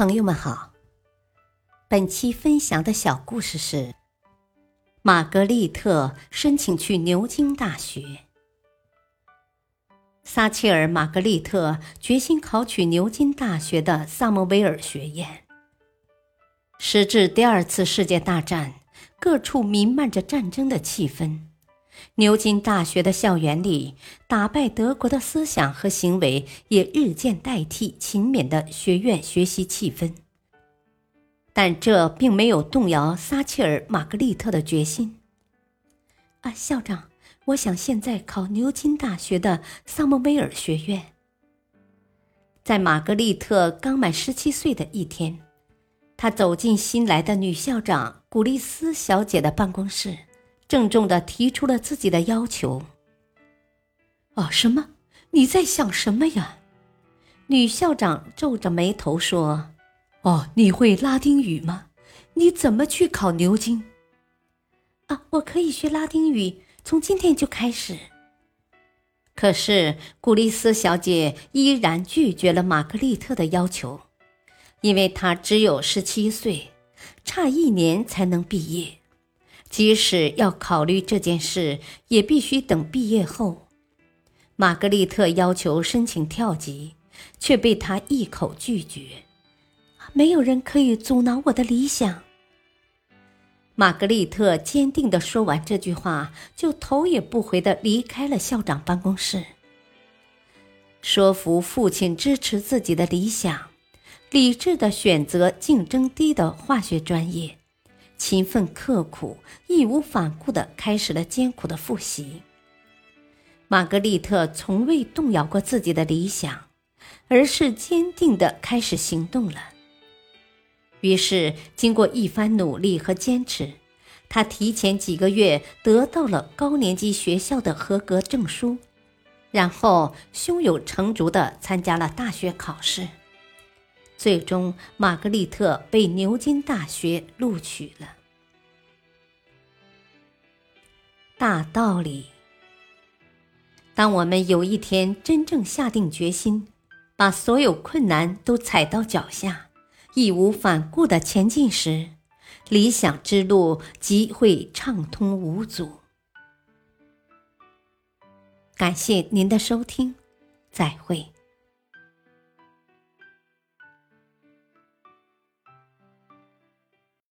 朋友们好，本期分享的小故事是：玛格丽特申请去牛津大学。撒切尔·玛格丽特决心考取牛津大学的萨默维尔学院。时至第二次世界大战，各处弥漫着战争的气氛。牛津大学的校园里，打败德国的思想和行为也日渐代替勤勉的学院学习气氛。但这并没有动摇撒切尔·玛格丽特的决心。啊，校长，我想现在考牛津大学的萨默威尔学院。在玛格丽特刚满十七岁的一天，她走进新来的女校长古丽斯小姐的办公室。郑重的提出了自己的要求。哦，什么？你在想什么呀？女校长皱着眉头说：“哦，你会拉丁语吗？你怎么去考牛津？”啊，我可以学拉丁语，从今天就开始。可是古丽斯小姐依然拒绝了玛格丽特的要求，因为她只有十七岁，差一年才能毕业。即使要考虑这件事，也必须等毕业后。玛格丽特要求申请跳级，却被他一口拒绝。没有人可以阻挠我的理想。玛格丽特坚定地说完这句话，就头也不回地离开了校长办公室。说服父亲支持自己的理想，理智地选择竞争低的化学专业。勤奋刻苦、义无反顾地开始了艰苦的复习。玛格丽特从未动摇过自己的理想，而是坚定地开始行动了。于是，经过一番努力和坚持，他提前几个月得到了高年级学校的合格证书，然后胸有成竹地参加了大学考试。最终，玛格丽特被牛津大学录取了。大道理：当我们有一天真正下定决心，把所有困难都踩到脚下，义无反顾的前进时，理想之路即会畅通无阻。感谢您的收听，再会。